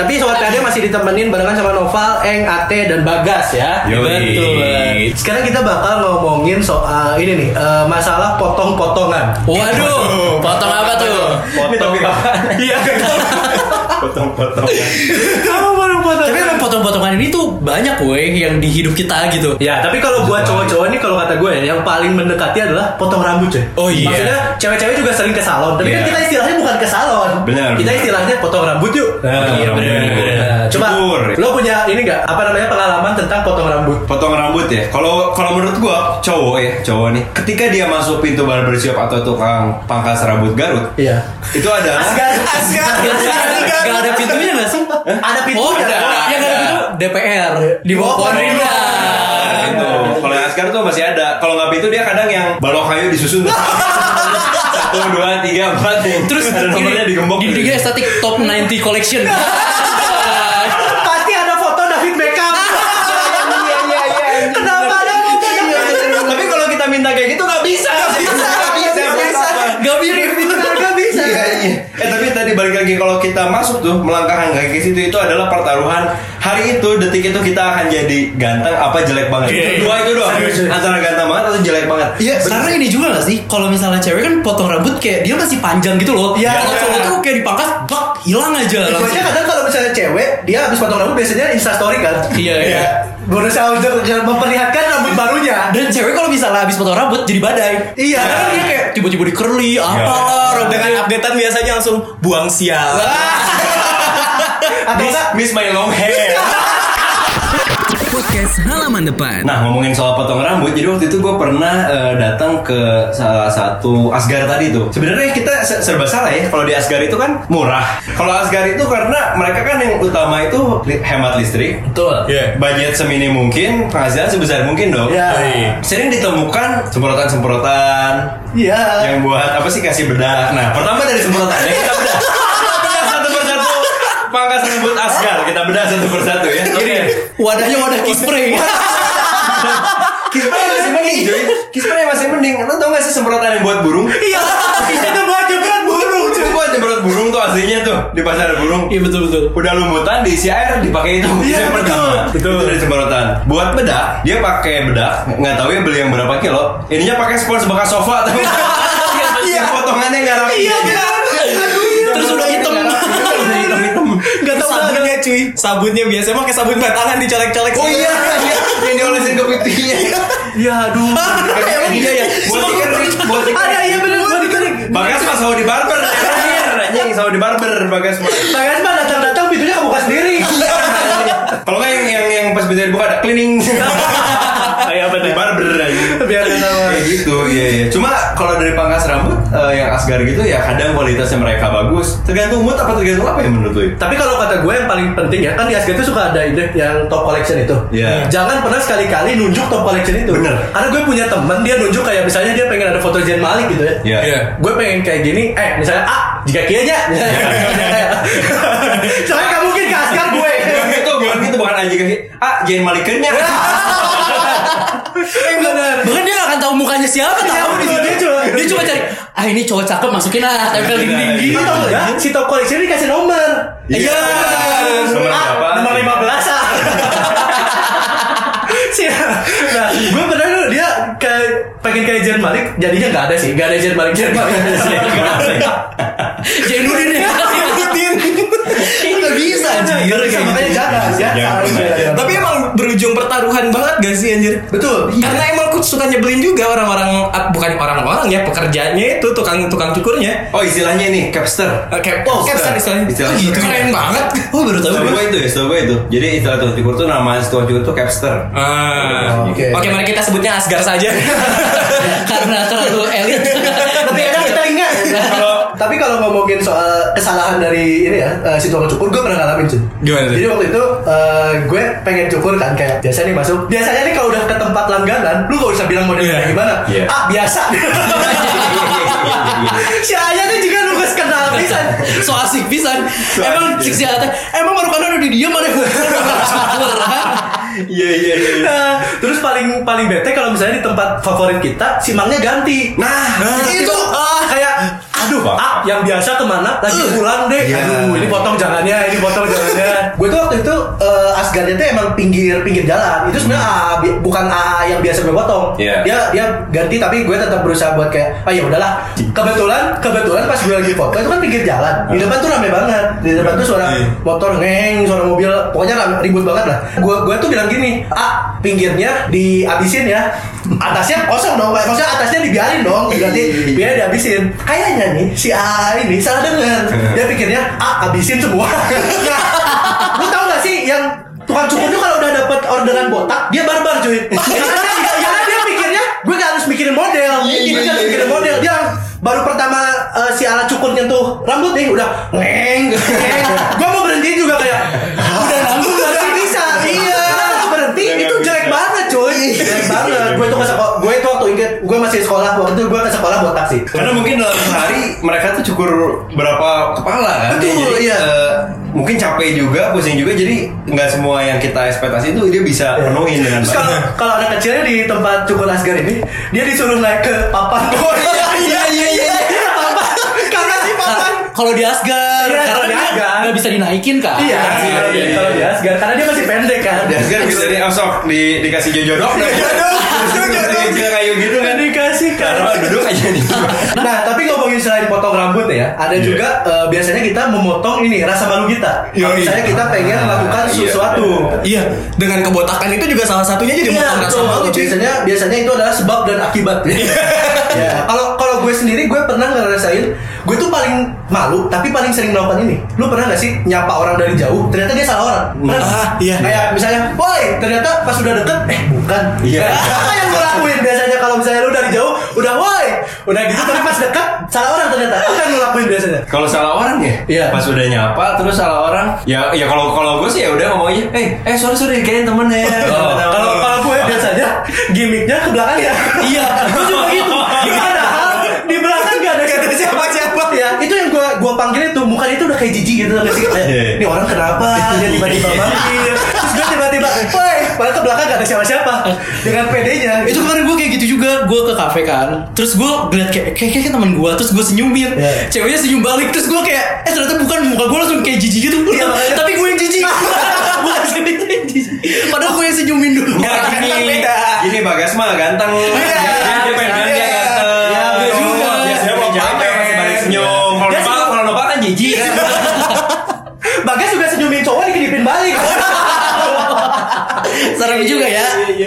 Tapi sobat PHD masih ditemenin barengan sama Noval, Eng, Ate, dan Bagas ya. Yoi. Betul. Sekarang kita bakal ngomongin soal ini nih, eh, masalah potong-potongan. Waduh, potong apa tuh? Potong apa? Iya, Potong-potong. Potong-potongan. Tapi emang potong-potongan ini tuh banyak weh yang di hidup kita gitu. Ya, tapi kalau buat cowok-cowok ini kalau kata gue ya, yang paling mendekati adalah potong rambut coy. Oh, iya. Maksudnya cewek-cewek juga sering ke salon, tapi kan Iya. kita istilahnya bukan ke salon. Benar, Kita benar. istilahnya potong rambut yuk. Nah, Iya, bener. Nah, coba lo punya ini nggak apa namanya pengalaman tentang potong rambut? Potong rambut ya. Kalau kalau menurut gua cowok ya, cowok nih. Ketika dia masuk pintu barbershop atau tukang pangkas rambut Garut, Iya. itu adalah Asgar. Gak ada pintunya gak sih? Ada pintu Oh, ada. Ya gak ada pintu. DPR di bawah pohon rindang. Nah, itu. Kalau yang Asgar tuh masih ada. Kalau nggak pintu dia kadang yang balok kayu disusun. Satu, dua, tiga, empat. Terus ada nomornya digembok. Dindingnya estetik top 90 collection. kalau kita masuk tuh melangkahkan kaki ke situ itu adalah pertaruhan hari itu detik itu kita akan jadi ganteng apa jelek banget. Iya, Itu iya. Dua itu doang. Antara ganteng banget atau jelek banget. Iya, karena ini juga gak sih? Kalau misalnya cewek kan potong rambut kayak dia masih panjang gitu loh. Iya. Kalau cowok tuh kayak dipangkas, bak, hilang aja langsung. Soalnya kadang kalau misalnya cewek dia habis potong rambut biasanya insta story kan. Iya, iya. Berusaha untuk memperlihatkan rambut barunya. Dan cewek kalau misalnya habis potong rambut jadi badai. Iya. Karena kan dia kayak tiba-tiba di curly, apalah. Dengan updatean biasanya langsung buang sial. Atau Miss, enggak miss my long hair. Podcast halaman depan. Nah ngomongin soal potong rambut, jadi waktu itu gue pernah eh, datang ke salah satu Asgar tadi tuh. Sebenarnya kita se- serba salah ya. Kalau di Asgar itu kan murah. Kalau Asgar itu karena mereka kan yang utama itu li- hemat listrik. Betul. Iya. Budget semini mungkin, penghasilan sebesar mungkin dong. Iya. Sering ditemukan semprotan-semprotan Iya. yang buat apa sih kasih bedak. Nah pertama dari semprotannya kita bedah persatu. Rambut Asgar kita bedah satu persatu ya. Oke. Wadahnya wadah key spray. Kispray masih mending cuy Kispray masih mending Lo tau gak sih semprotan yang buat burung? Iya. Itu buat jebret burung. Itu buat jemprot burung tuh aslinya tuh Di pasar burung Iya betul betul. Udah lumutan diisi air dipakai itu Iya, betul. Itu dari semprotan Buat bedak Dia pakai bedak Nggak tahu ya beli yang berapa kilo Ininya pakai spons bekas sofa tapi Iya potongannya nggak rapi Iya cuy, sabunnya biasanya pakai sabun batangan dicolek-colek. Oh iya iya. Yang diolesin ke pipinya Ya aduh. Emang iya ya. Buat dikerik Buat dikerik Ada iya buat dikerik. Bagas mah selalu di barber Anjing selalu di barber Bagas mah Bagas mah datang-datang pintunya kebuka sendiri. Kalau nggak yang yang yang pas pintunya dibuka ada cleaning. Iya benar. Di barber aja. Biar ada Kayak gitu, iya iya. Cuma kalau dari pangkas rambut eh, yang asgar gitu ya kadang kualitasnya mereka bagus. Tergantung mood apa tergantung apa ya menurut lu? Tapi kalau kata gue yang paling penting ya kan di Asgar itu suka ada ide yang top collection itu. Iya. Jangan pernah sekali-kali nunjuk top collection itu. Bener. Karena gue punya temen dia nunjuk kayak misalnya dia pengen ada foto Jen Malik gitu ya. Iya. Iya. Gue pengen kayak gini, eh misalnya ah jika kianya. Soalnya gak mungkin ke Asgar gue. Bukan gitu, bukan gitu, bukan aja. Ah, jangan malikannya. Bener. Bahkan dia gak akan tahu mukanya siapa Iya, tahu. Dia cuma- Dia cuma cari ah ini cowok cakep masukin ah tempel Iya, dinding iya. gitu. Gak ya? Si top collection ini dikasih nomor. Iya. Nomor Ah, berapa? Nomor 15 ah. Nah, gue pernah dulu dia kayak pengen kayak Jen Malik, jadinya nggak ada sih, nggak ada Jen Malik, Jen Malik. Jainuddin ya. Nggak bisa, anjir. Bisa, makanya jangan ya. Tapi emang berujung pertaruhan banget gak sih anjir? betul. Karena emang aku suka nyebelin juga orang-orang ah, bukan orang-orang ya pekerjanya itu tukang-tukang cukurnya. Oh, istilahnya ini capster. Eh, Kayak oh, capster istilahnya. Istilahnya. Oh, gitu. Keren banget. Oh, baru tahu. Gue. itu ya, gue itu. Jadi istilah tukang cukur tuh nama tukang cukur tuh capster. Ah. Oke. Oke, mari kita sebutnya Asgar saja. Karena terlalu elit. Tapi kalau ngomongin soal kesalahan dari ini ya, eh, si tukang cukur, gue pernah ngalamin cuy. Gimana tuh? Jadi waktu itu eh, gue pengen cukur kan kayak biasa nih masuk. Biasanya nih kalau udah ke tempat langganan, lu gak usah bilang modelnya Iya. kayak gimana. Iya. Ah biasa. si Ayah tuh juga lu gak kenal pisan. So asik pisan. So Emang asik, si Ate, emang baru kan udah di dia mana cukur. Iya iya iya. Nah, terus paling paling bete kalau misalnya di tempat favorit kita si mangnya ganti. Nah, itu ah, kayak aduh Bapak. ah yang biasa ke mana? Lagi pulang deh. Iya. aduh ini potong jangannya ini potong jangannya gue tuh waktu itu eh, Asgardnya tuh emang pinggir pinggir jalan. Itu sebenarnya bi- bukan AA yang biasa gue potong. Hmm. Iya. dia dia ganti tapi gue tetap berusaha buat kayak ah ya udahlah. Kebetulan kebetulan pas gue lagi foto itu kan pinggir jalan. Di depan tuh rame banget. Di depan tuh suara Iya. motor ngeng suara mobil. Pokoknya rame, ribut banget lah. Gue gue tuh bilang gini ah pinggirnya dihabisin ya. Atasnya kosong dong maksudnya atasnya dibiarin dong berarti biar dihabisin. Kayaknya nih si A ini salah dengar. Dia pikirnya ah habisin semua. Lu tau gak sih yang tukang cukur tuh kalau udah dapet orderan botak dia barbar cuy. Karena dia, pikirnya gue gak harus mikirin model. Ini gak harus mikirin model. Dia baru pertama eh, si alat cukurnya tuh rambut nih udah ngeng ngeng gue mau berhenti cukur berapa kepala kan? Betul, Jadi, iya. eh, mungkin capek juga, pusing juga, jadi nggak semua yang kita ekspektasi itu dia bisa penuhin dengan Terus kalau kalau anak kecilnya di tempat cukur Asgar ini, dia disuruh naik ke papan. Oh iya iya iya iya. papan. Karena si papan. Kalau di Asgar, Iya, kalau karena di dia Asgar. nggak bisa dinaikin kan? Iya, kalau di- kalau di Asgar karena dia masih pendek kan. Ya kan bisa di oh, sok, di dikasih jojodok Dikasih kayu gitu kan dikasih Karena duduk aja nih Nah, tapi potong rambut ya, ada Iya. juga eh, biasanya kita memotong ini rasa malu kita. Kalau misalnya kita pengen Ah, melakukan iya, sesuatu. Iya, dengan kebotakan itu juga salah satunya jadi Iya, motong rasa malu cuy. Biasanya biasanya itu adalah sebab dan akibat. ya. Kalau kalau gue sendiri gue pernah ngerasain gue tuh paling malu tapi paling sering melakukan ini. Lu pernah gak sih nyapa orang dari jauh ternyata dia salah orang? Pernah? Ah, iya. Kayak misalnya, "Woi," ternyata pas udah deket eh bukan. Iya. Apa yang gue lakuin biasanya kalau misalnya lu dari jauh udah woi, udah gitu tapi pas deket salah orang ternyata. Apa yang lu lakuin biasanya? Kalau salah orang ya, Iya. pas udah nyapa terus salah orang, ya ya kalau kalau gue sih ya udah ngomongnya, eh eh sorry sorry kayaknya temen ya. Oh, Kalau kalau gue biasanya gimmicknya ke belakang ya. Iya, gue juga gitu. Gimana? Di belakang gak ada siapa-siapa ya. Itu yang gue gue panggil itu kayak jijik gitu nggak sih? Kayak, Iya. Ini orang kenapa? Dia tiba-tiba manggil. Terus gue tiba-tiba, woi, padahal ke belakang gak ada siapa-siapa. Dengan PD-nya. itu kemarin gue kayak gitu juga gue ke kafe kan terus gue ngeliat kayak kayak kayak teman gue terus gue senyumin Iya. ceweknya senyum balik terus gue kayak eh ternyata bukan muka gue langsung kayak jijik gitu Iya, makanya. tapi gue yang jijik bukan padahal gue yang senyumin dulu Enggak gini, gini Bagas mah ganteng.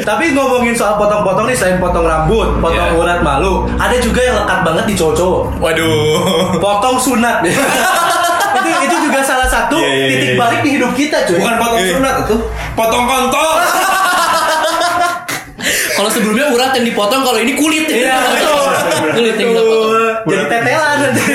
Tapi ngomongin soal potong-potong nih selain potong rambut, potong Iya. urat malu, ada juga yang lekat banget di cowok-cowok. Waduh. Potong sunat. itu itu juga salah satu Iya, iya, titik iya. balik di hidup kita, cuy. Bukan potong Iya. sunat itu, potong kontol. kalau sebelumnya urat yang dipotong kalau ini kulit ya Iya, betul. kulit yang kita potong Jadi tetelan nanti.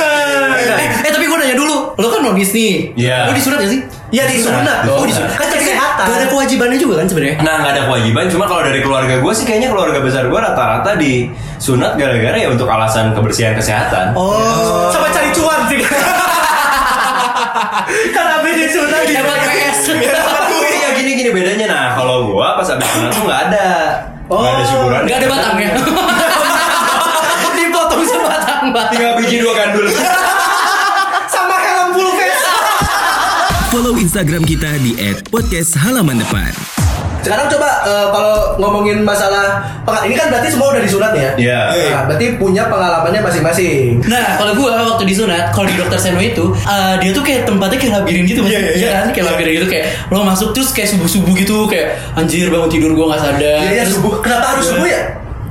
eh, eh tapi gue nanya dulu lo kan nonis nih Iya. lo disunat gak sih Ya disunat. oh disunat kan tapi kesehatan. gak ada kewajibannya juga kan sebenarnya Nah nggak ada kewajiban, cuma kalau dari keluarga gue sih kayaknya keluarga besar gue rata-rata di sunat gara-gara ya untuk alasan kebersihan kesehatan. Oh, sama cari cuan sih. kan abis disunat di PS Iya gini-gini bedanya. Nah kalau gue pas abis sunat tuh nggak ada, nggak ada syukuran. Gak ada batangnya Dipotong sebatang batang Tinggal biji dua gandul. Follow Instagram kita di @podcasthalamandepan. Sekarang coba eh, kalau ngomongin masalah pengal- ini kan berarti semua udah disunat ya. Iya. Nah, berarti punya pengalamannya masing-masing. Nah, kalau gue waktu disunat, kalau di dokter Seno itu, eh, dia tuh kayak tempatnya kayak labirin gitu, mas. Iya, iya, iya. kan? Kayak labirin gitu, kayak lo masuk terus kayak subuh subuh gitu, kayak anjir bangun tidur gue nggak sadar. Iya, ya, Terus- subuh. Kenapa harus subuh ya?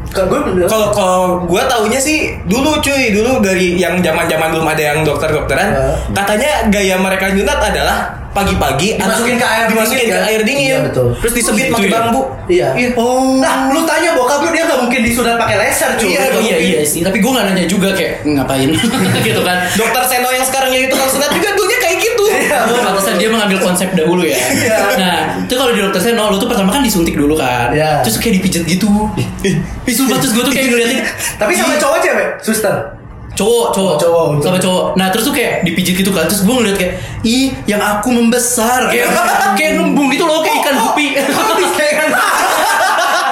Kalau gue. Kalau kalau gue taunya sih dulu cuy dulu dari yang zaman zaman belum ada yang dokter dokteran Ya. katanya gaya mereka nyunat adalah pagi-pagi Dimasukin ke air dimasukin dingin, ke kan? air dingin Iya, betul. terus disebit gitu pakai ya? bambu Iya. Oh. Nah, lu tanya bokap lu dia nggak mungkin disunat pakai laser cuy. Iya, Oh, iya iya sih, tapi gue nggak nanya juga kayak ngapain gitu kan. dokter Seno yang sekarang jadi tukang sunat juga pantesan dia mengambil konsep dahulu ya. Iya. Nah, itu kalau di dokter Seno, lu tuh pertama kan disuntik dulu kan. Iya. Terus kayak dipijet gitu. Ih, sumpah terus gue tuh kayak ngeliatin. Tapi sama cowok cewek, suster. cowok cowok Cowok, sama cowok nah terus tuh kayak dipijit gitu kan terus gue ngeliat kayak ih yang aku membesar kayak kayak ngembung gitu loh kayak ikan gupi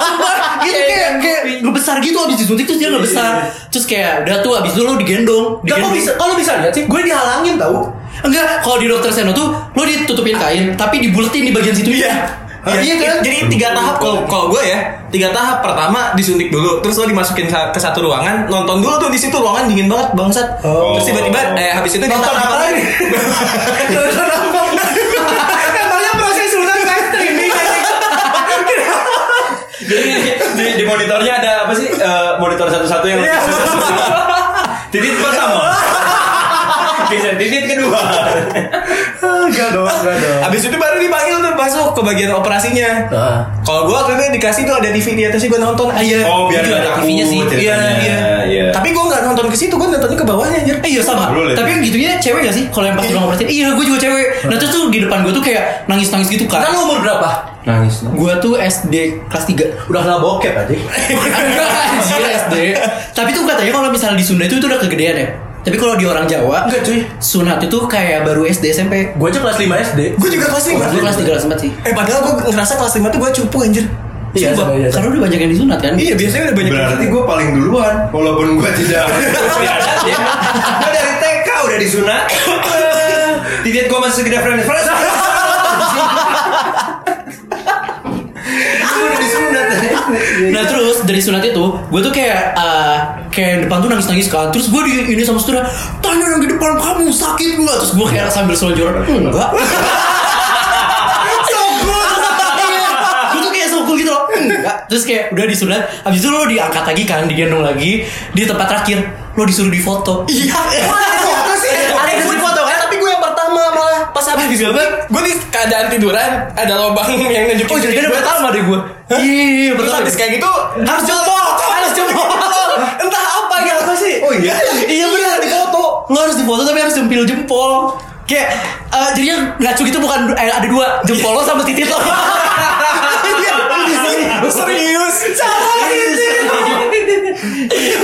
Sumpah, gitu kayak kayak ngebesar gitu abis disuntik terus dia ngebesar terus kayak udah tuh abis itu lo digendong Gak kok digendong. bisa, kalau bisa lihat sih, gue dihalangin tau. Enggak kalau di dokter Seno tuh lo ditutupin kain tapi dibuletin di bagian situ iya iya kan Jadi tiga tahap kalau kalau gue ya, tiga tahap. Pertama disuntik dulu, terus lo dimasukin ke satu ruangan, nonton dulu tuh di situ ruangan dingin banget bangsat. Oh. Terus tiba-tiba eh habis itu Nonton apa lagi? Nonton apa? Katanya proses sunat kayak streaming. Jadi di, di monitornya ada apa sih? Eh, monitor satu-satu yang Iya. titik pertama. Bisa titik kedua. Enggak dong, enggak dong. Habis itu baru dipanggil tuh masuk ke bagian operasinya. Nah. Kalau gue waktu itu dikasih tuh ada TV di atasnya gue nonton. Ah, iya. Oh, biar ada TV-nya sih. Iya, iya. Iya. Tapi gue nggak nonton ke situ, gue nontonnya ke bawahnya anjir. Eh, iya sama. Tapi yang gitunya cewek gak sih? Kalau yang pas udah ngoperasi, iya gue juga cewek. Nah terus tuh di depan gue tuh kayak nangis-nangis gitu kan. Lu umur berapa? Nangis. Gue tuh SD kelas 3 Udah kenal bokep aja. Anjir SD Tapi tuh katanya kalau misalnya di Sunda itu, itu udah kegedean ya Tapi kalau di orang Jawa Enggak cuy. Sunat itu kayak baru SD SMP Gue aja kelas 5 SD. Gue juga kelas lima. Gue kelas 3 kelas 4 sih Eh padahal gue ngerasa kelas 5 tuh gue cupu anjir. Iya, Sumpah, sama, iya, sama. Karena udah banyak yang disunat kan Iya biasanya udah banyak. Berarti gue paling duluan Walaupun gue tidak Gue dari TK udah disunat Titik gue masih sekedar friend friend Gue udah disunat Nah terus dari sunat itu Gue tuh kayak eh, Kayak depan tuh nangis-nangis kan. Terus gue di ini sama saudara Tanya yang di depan kamu sakit nggak? Terus gue kayak sambil selonjoran Enggak. Gitu Enggak. Terus kayak udah disunat Habis itu lo diangkat lagi kan Digendong lagi Di tempat terakhir Lo disuruh di foto Iya. foto sih? Ada yang di foto kan? Tapi gue yang pertama malah. Pas habis Habis gue gue di keadaan tiduran ada lubang yang nunjukin Oh jadi ada pertama deh gue Iya Terus betul habis kayak gitu Harus jempol Harus jempol entah apa ya Oh iya Iya benar di foto. Lo harus di foto tapi harus jempil jempol. Kayak eh, jadinya ngacu gitu bukan eh, ada dua jempol lo sama titit lo. Iya, serius.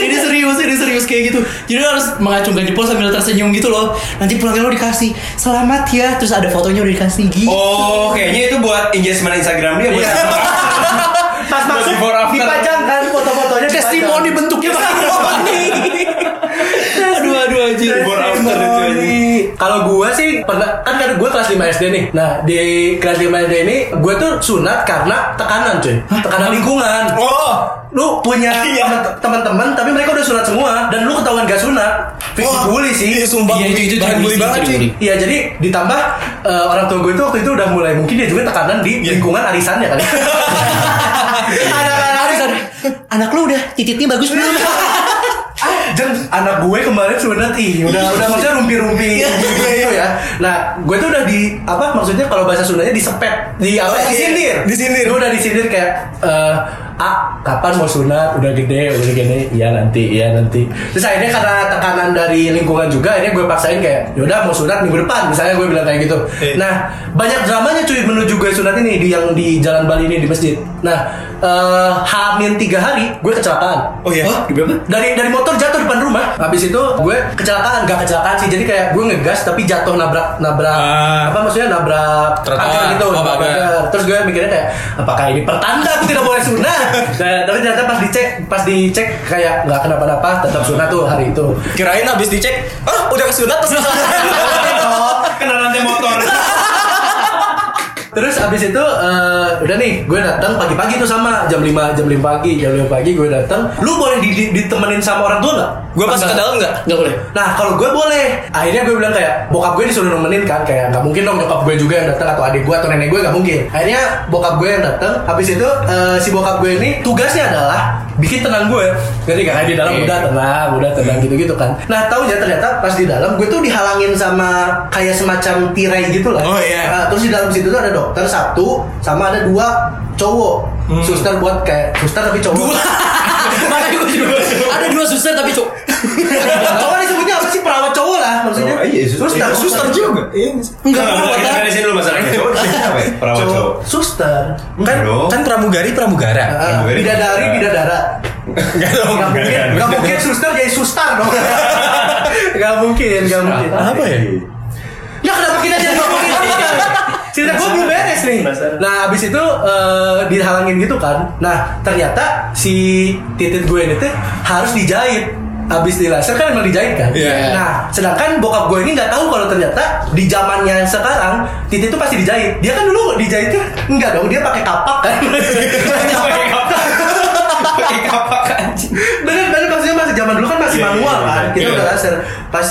ini serius, ini serius kayak gitu. Jadi lo harus mengacungkan jempol sambil tersenyum gitu loh. Nanti pulangnya lo dikasih selamat ya, terus ada fotonya udah dikasih gitu. Oh kayaknya itu buat engagement Instagram dia buat Pas masuk dipajang kan foto-fotonya. Testimoni bentuknya after itu. Kalau gue sih pernah kan kan gue kelas 5 SD nih. Nah di kelas 5 SD ini gue tuh sunat karena tekanan cuy, tekanan lingkungan. Oh. Lu punya Iya. teman-teman tapi mereka udah sunat semua dan lu ketahuan gak sunat. Fix bully sih. Iya sumpah Iya, itu- bully. itu bahan bully sih, banget bully. Iya jadi ditambah eh, orang tua gue itu waktu itu udah mulai mungkin dia juga tekanan di lingkungan arisannya kali. Anak-anak arisan. Anak lo udah titiknya bagus belum? Jan, anak gue kemarin sunat ih udah udah maksudnya rumpi-rumpi gitu ya. Nah, gue tuh udah di apa maksudnya kalau bahasa Sundanya disepet, di apa? Iya. disindir. Disindir. Gue udah disindir kayak eh Ah, kapan mau sunat? Udah gede, udah gede. Iya nanti, iya nanti. Terus akhirnya karena tekanan dari lingkungan juga, akhirnya gue paksain kayak, yaudah mau sunat minggu depan. Misalnya gue bilang kayak gitu. Iya. Nah, banyak dramanya cuy menuju gue sunat ini di yang di Jalan Bali ini di masjid. Nah, eh hamin tiga hari, gue kecelakaan Oh iya. Oh, berapa? dari dari motor jatuh depan rumah habis itu gue kecelakaan gak kecelakaan sih jadi kayak gue ngegas tapi jatuh nabrak nabrak Ah. apa maksudnya nabrak gitu Oh, nabrak terus gue mikirnya kayak apakah ini pertanda aku tidak boleh sunat nah, tapi ternyata pas dicek pas dicek kayak nggak kenapa-napa tetap sunat tuh hari itu Kirain habis dicek, ah udah kesunat terus Kena nanti motor. Terus abis itu eh, udah nih gue datang pagi-pagi tuh sama jam 5 jam 5 pagi jam 5 pagi gue datang. Lu boleh di, di- ditemenin sama orang tua nggak? Gue pas ke dalam nggak? Enggak boleh. Nah kalau gue boleh. Akhirnya gue bilang kayak Bokap gue disuruh nemenin kan Kayak nggak mungkin dong nyokap gue juga yang datang Atau adik gue atau nenek gue nggak mungkin. Akhirnya bokap gue yang datang Habis itu eh, si bokap gue ini Tugasnya adalah Bikin tenang gue. Jadi kayak di dalam udah tenang Udah tenang gitu-gitu kan. Nah tahu ya ternyata pas di dalam Gue tuh dihalangin sama Kayak semacam tirai gitu lah. Oh, iya. Nah, Terus di dalam situ tuh ada dokter satu Sama ada dua cowok Suster buat kayak Suster tapi cowok gue juga ada dua suster tapi cok. cowok disebutnya apa sih perawat cowok lah maksudnya Oh, iya, suster. suster Iya, suster juga. Iya. Enggak Enggak, perawat. kita beresin dulu masalahnya. Cowok disebutnya apa ya? Perawat cowok. suster Enggak dong. Kan pramugari pramugara. Pramugari. bidadari bidadara Enggak dong. Gak mungkin, gak mungkin suster jadi sustar dong. Gak mungkin, gak mungkin. Apa ya? Ya kenapa kita jadi ngomongin? Cerita gue belum beres nih. Nah abis itu eh, dihalangin gitu kan. Nah ternyata si titit gue ini tuh harus dijahit. Abis di laser kan emang dijahit kan. Iya. Nah sedangkan bokap gue ini nggak tahu kalau ternyata di zamannya sekarang titit itu pasti dijahit. Dia kan dulu dijahitnya enggak dong. Dia pakai kapak kan. Pakai kapak. Pakai kapak anjing. bener bener maksudnya masih zaman dulu kan masih Iya, manual iya, kan kita Iya. udah laser pas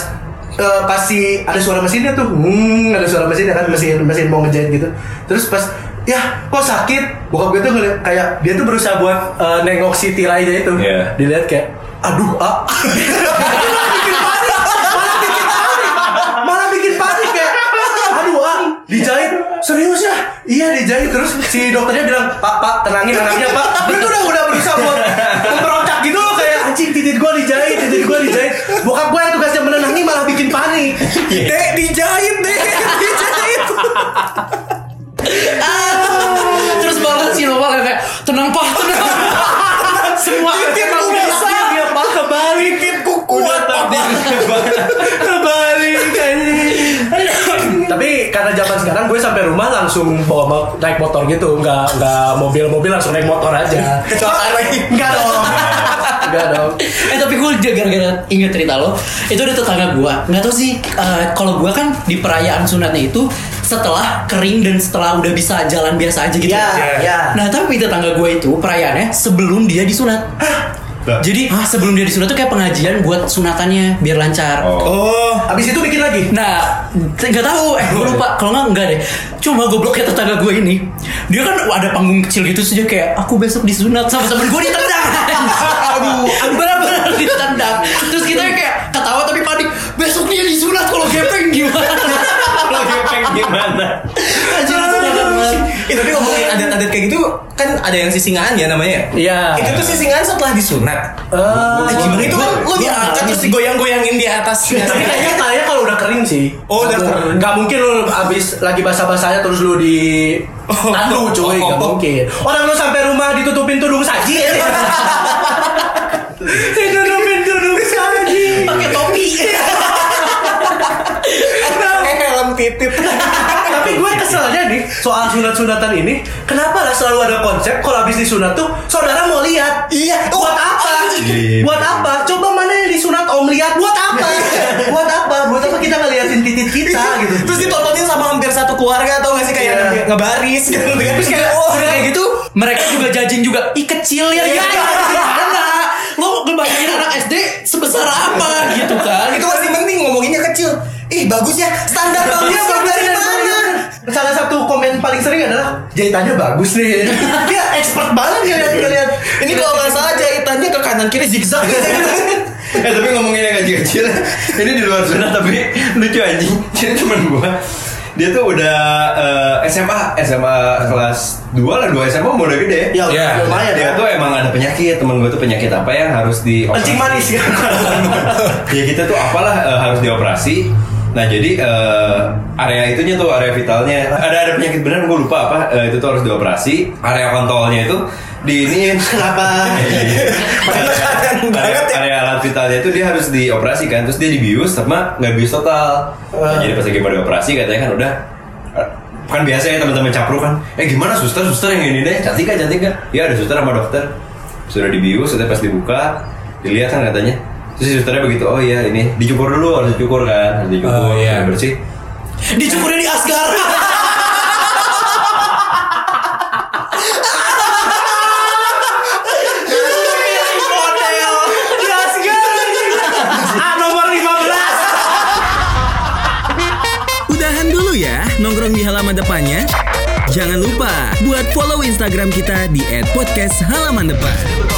eh, pas si ada suara mesinnya tuh hmm, ada suara mesinnya kan mesin mesin mau ngejahit gitu. Terus pas ya kok sakit? Bokap gue tuh kayak dia tuh berusaha buat eh, nengok si tirainya itu. Iya. dilihat kayak aduh ah malah bikin panik malah bikin panik malah bikin panik kayak aduh ah dijahit. Serius ya? Iya dijahit. Terus si dokternya bilang pak pak tenangin anaknya pak. Dia tuh udah udah berusaha buat memberontak gitu loh kayak anjing titit gua dijahit titit gua dijahit Dek dijahit dek dijahit. Terus malah si Noval yang kayak tenang pak tenang. Semua Emang bisa dia pak kebalik Titikku kuat kebalik anjing. tapi karena zaman sekarang gue sampai rumah langsung bawa naik motor gitu nggak nggak mobil-mobil langsung naik motor aja. Enggak dong. Enggak dong. Eh tapi gue gara-gara inget cerita lo Itu ada tetangga gue Nggak tau sih eh, Kalau gue kan di perayaan sunatnya itu Setelah kering dan setelah udah bisa jalan biasa aja gitu Ya, ya. Nah tapi tetangga gue itu Perayaannya sebelum dia disunat Jadi sebelum dia disunat tuh kayak pengajian buat sunatannya Biar lancar Oh. Oh, Abis itu bikin lagi. Nah, nggak tahu. Eh, gue lupa. Kalau nggak enggak deh. Cuma gobloknya tetangga gue ini, dia kan ada panggung kecil gitu saja kayak aku besok disunat sama temen gue ditendang. Aduh, benar-benar ditendang. Terus kita kayak ketawa tapi panik. Besok dia disunat kalau gepeng gimana? Kalau gepeng gimana? Anjir, itu. Eh, tapi ngomongin adat-adat kayak gitu kan ada yang sisingan ya namanya. Iya. Itu tuh sisingan setelah disunat. Eh, Eh, gimana itu kan lo diangkat ngalamin terus digoyang-goyangin di atas. Tapi kayaknya kayaknya kalau udah kering sih. Oh, udah kering. Gak mungkin lu abis lagi basah-basahnya terus lu di tandu cuy, Oh, gak oh. mungkin. Orang lu sampai rumah ditutupin tudung saji ya. ditutupin tudung saji. Pakai topi. Kayak helm titit. Tapi gue keselnya nih soal sunat-sunatan ini, kenapa lah selalu ada konsep kalau habis disunat tuh saudara mau lihat? Iya. Buat apa? Iya. Buat apa? Coba mana yang disunat om lihat? Buat apa? Buat apa? Buat apa kita ngeliatin titit kita gitu? Terus ditontonin sama hampir satu keluarga atau nggak sih kayak Iya. nge- ngebaris gitu. Terus kayak oh, kayak gitu, mereka juga judging juga. Ih kecil ya, ya, ya, gimana? Lo ngebayangin anak SD sebesar apa gitu kan? itu masih penting ngomonginnya kecil. Ih bagus ya standar Iya, bagus dari ya, mana? Salah satu komen paling sering adalah jahitannya bagus nih. Dia expert banget ya lihat lihat. Ini kalau nggak salah jahitannya ke kanan kiri zigzag. Eh tapi ngomongin yang kecil-kecil Ini di luar sunat tapi lucu anjing Jadi temen gua dia tuh udah eh, SMA SMA kelas 2 lah 2 SMA mau udah gede Ya, Iya. lumayan dia ya. tuh emang ada penyakit temen gue tuh penyakit apa yang harus di Kencing manis ya. ya kita tuh apalah eh, harus dioperasi nah jadi eh, area itunya tuh area vitalnya ada ada penyakit beneran gue lupa apa eh, itu tuh harus dioperasi area kontolnya itu di ini Kenapa? Penekanan banget ya. area alat vitalnya itu dia harus dioperasi kan terus dia dibius sama nggak bius total Nah, jadi pas lagi mau dioperasi katanya kan udah eh, kan biasa ya teman-teman capru kan eh gimana suster suster yang ini deh cantik kan cantik kan ya ada suster sama dokter sudah dibius sudah pas dibuka dilihat kan katanya terus susternya begitu oh iya ini dicukur dulu harus dicukur kan harus dicukur Oh, iya. bersih Dicukurin di Asgar. halaman depannya. Jangan lupa buat follow Instagram kita di @podcast halaman depan.